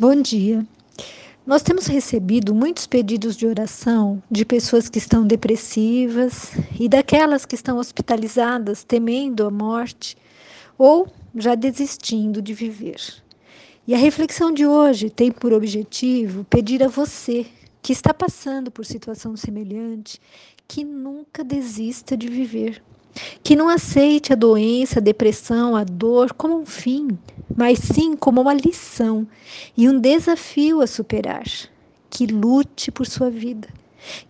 Bom dia. Nós temos recebido muitos pedidos de oração de pessoas que estão depressivas e daquelas que estão hospitalizadas temendo a morte ou já desistindo de viver. E a reflexão de hoje tem por objetivo pedir a você que está passando por situação semelhante que nunca desista de viver. Que não aceite a doença, a depressão, a dor como um fim, mas sim como uma lição e um desafio a superar. Que lute por sua vida,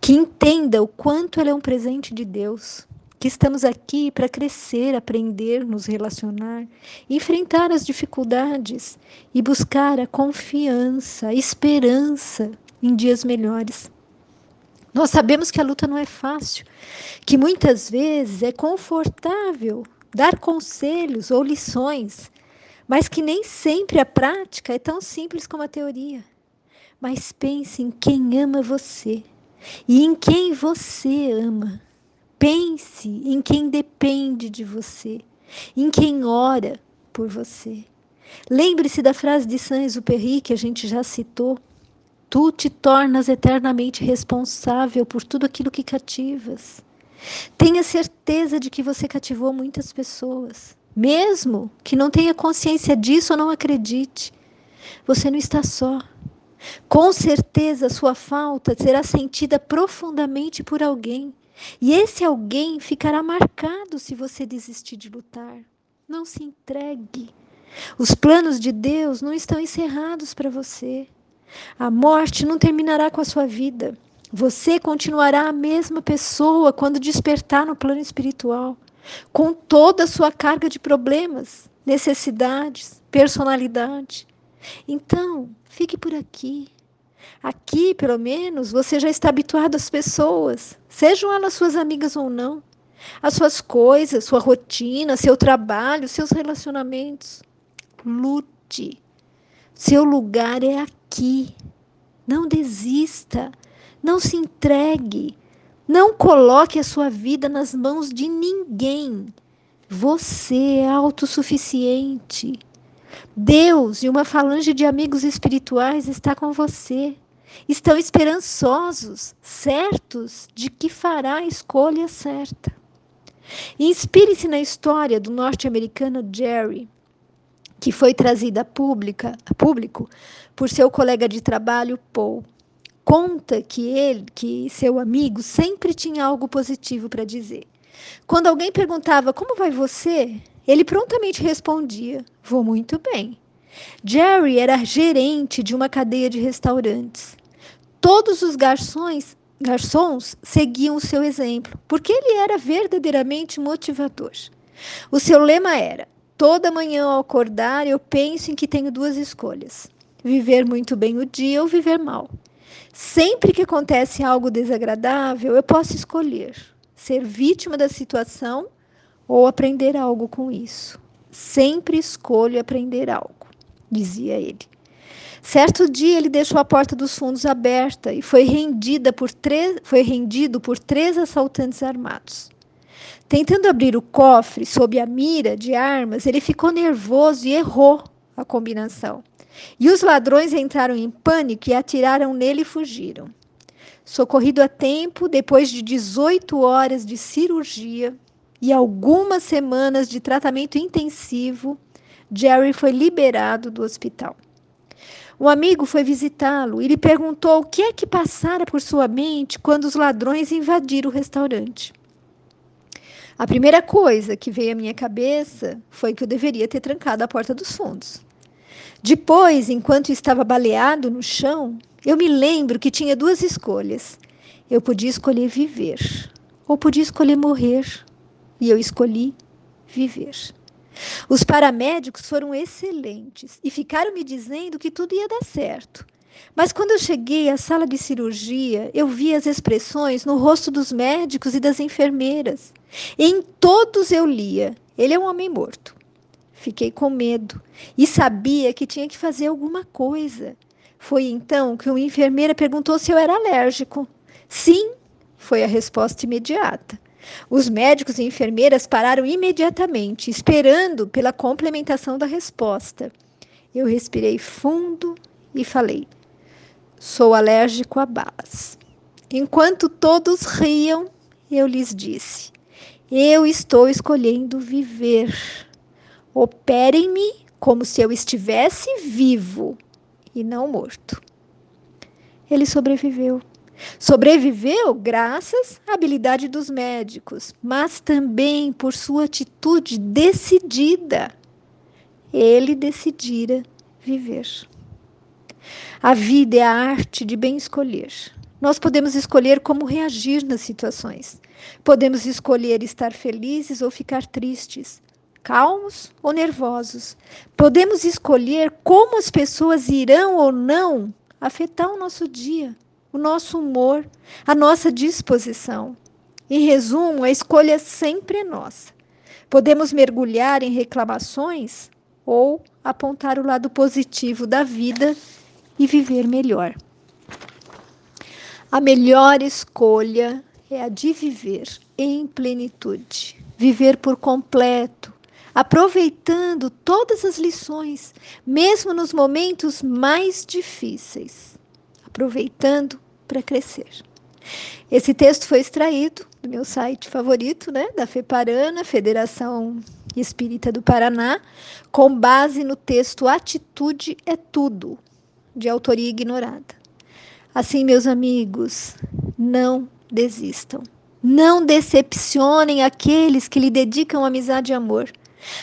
que entenda o quanto ela é um presente de Deus, que estamos aqui para crescer, aprender, nos relacionar, enfrentar as dificuldades e buscar a confiança, a esperança em dias melhores. Nós sabemos que a luta não é fácil, que muitas vezes é confortável dar conselhos ou lições, mas que nem sempre a prática é tão simples como a teoria. Mas pense em quem ama você e em quem você ama. Pense em quem depende de você, em quem ora por você. Lembre-se da frase de Saint-Exupéry que a gente já citou. Tu te tornas eternamente responsável por tudo aquilo que cativas. Tenha certeza de que você cativou muitas pessoas mesmo que não tenha consciência disso ou não acredite. Você não está só. Com certeza, sua falta será sentida profundamente por alguém. E esse alguém ficará marcado se você desistir de lutar. Não se entregue. Os planos de Deus não estão encerrados para você. A morte não terminará com a sua vida. Você continuará a mesma pessoa quando despertar no plano espiritual com toda a sua carga de problemas, necessidades, personalidade. Então, fique por aqui. Aqui, pelo menos, você já está habituado às pessoas, sejam elas suas amigas ou não, às suas coisas, sua rotina, seu trabalho, seus relacionamentos. Lute. Seu lugar é aqui. Não desista. Não se entregue. Não coloque a sua vida nas mãos de ninguém. Você é autossuficiente. Deus e uma falange de amigos espirituais está com você. Estão esperançosos, certos de que fará a escolha certa. Inspire-se na história do norte-americano Jerry, que foi trazida a, público por seu colega de trabalho Paul conta que ele, que seu amigo, sempre tinha algo positivo para dizer. Quando alguém perguntava como vai você, ele prontamente respondia: Vou muito bem. Jerry era gerente de uma cadeia de restaurantes. Todos os garçons, garçons seguiam o seu exemplo, porque ele era verdadeiramente motivador. O seu lema era: Toda manhã ao acordar, eu penso em que tenho duas escolhas: viver muito bem o dia ou viver mal. Sempre que acontece algo desagradável, eu posso escolher ser vítima da situação ou aprender algo com isso. Sempre escolho aprender algo, dizia ele. Certo dia ele deixou a porta dos fundos aberta e foi, rendida por três, foi rendido por três assaltantes armados. Tentando abrir o cofre sob a mira de armas, ele ficou nervoso e errou a combinação. E os ladrões entraram em pânico e atiraram nele e fugiram. Socorrido a tempo, depois de 18 horas de cirurgia e algumas semanas de tratamento intensivo, Jerry foi liberado do hospital. Um amigo foi visitá-lo e lhe perguntou o que é que passara por sua mente quando os ladrões invadiram o restaurante. A primeira coisa que veio à minha cabeça foi que eu deveria ter trancado a porta dos fundos. Depois, enquanto estava baleado no chão, eu me lembro que tinha duas escolhas. Eu podia escolher viver ou podia escolher morrer. E eu escolhi viver. Os paramédicos foram excelentes e ficaram me dizendo que tudo ia dar certo. Mas quando eu cheguei à sala de cirurgia, eu vi as expressões no rosto dos médicos e das enfermeiras. Em todos eu lia: ele é um homem morto. Fiquei com medo e sabia que tinha que fazer alguma coisa. Foi então que uma enfermeira perguntou se eu era alérgico. Sim, foi a resposta imediata. Os médicos e enfermeiras pararam imediatamente, esperando pela complementação da resposta. Eu respirei fundo e falei: Sou alérgico a balas. Enquanto todos riam, eu lhes disse: Eu estou escolhendo viver. Operem-me como se eu estivesse vivo e não morto. Ele sobreviveu. Sobreviveu graças à habilidade dos médicos, mas também por sua atitude decidida. Ele decidira viver. A vida é a arte de bem escolher. Nós podemos escolher como reagir nas situações. Podemos escolher estar felizes ou ficar tristes, calmos ou nervosos. Podemos escolher como as pessoas irão ou não afetar o nosso dia, o nosso humor, a nossa disposição. Em resumo, a escolha sempre é nossa. Podemos mergulhar em reclamações ou apontar o lado positivo da vida e viver melhor. A melhor escolha é a de viver em plenitude, viver por completo, aproveitando todas as lições, mesmo nos momentos mais difíceis, aproveitando para crescer. Esse texto foi extraído do meu site favorito, né, da FEPARANA, Federação Espírita do Paraná, com base no texto Atitude é Tudo, de autoria ignorada. Assim, meus amigos, não desistam. Não decepcionem aqueles que lhe dedicam amizade e amor.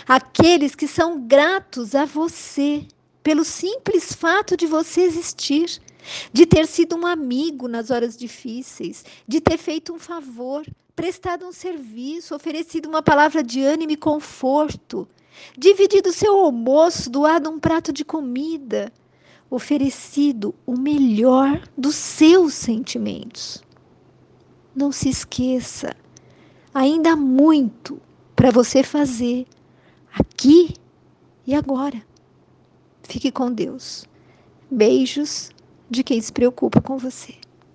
Aqueles que são gratos a você pelo simples fato de você existir, de ter sido um amigo nas horas difíceis, de ter feito um favor, prestado um serviço, oferecido uma palavra de ânimo e conforto, dividido seu almoço, doado um prato de comida, oferecido o melhor dos seus sentimentos. Não se esqueça, ainda há muito para você fazer aqui e agora. Fique com Deus. Beijos de quem se preocupa com você.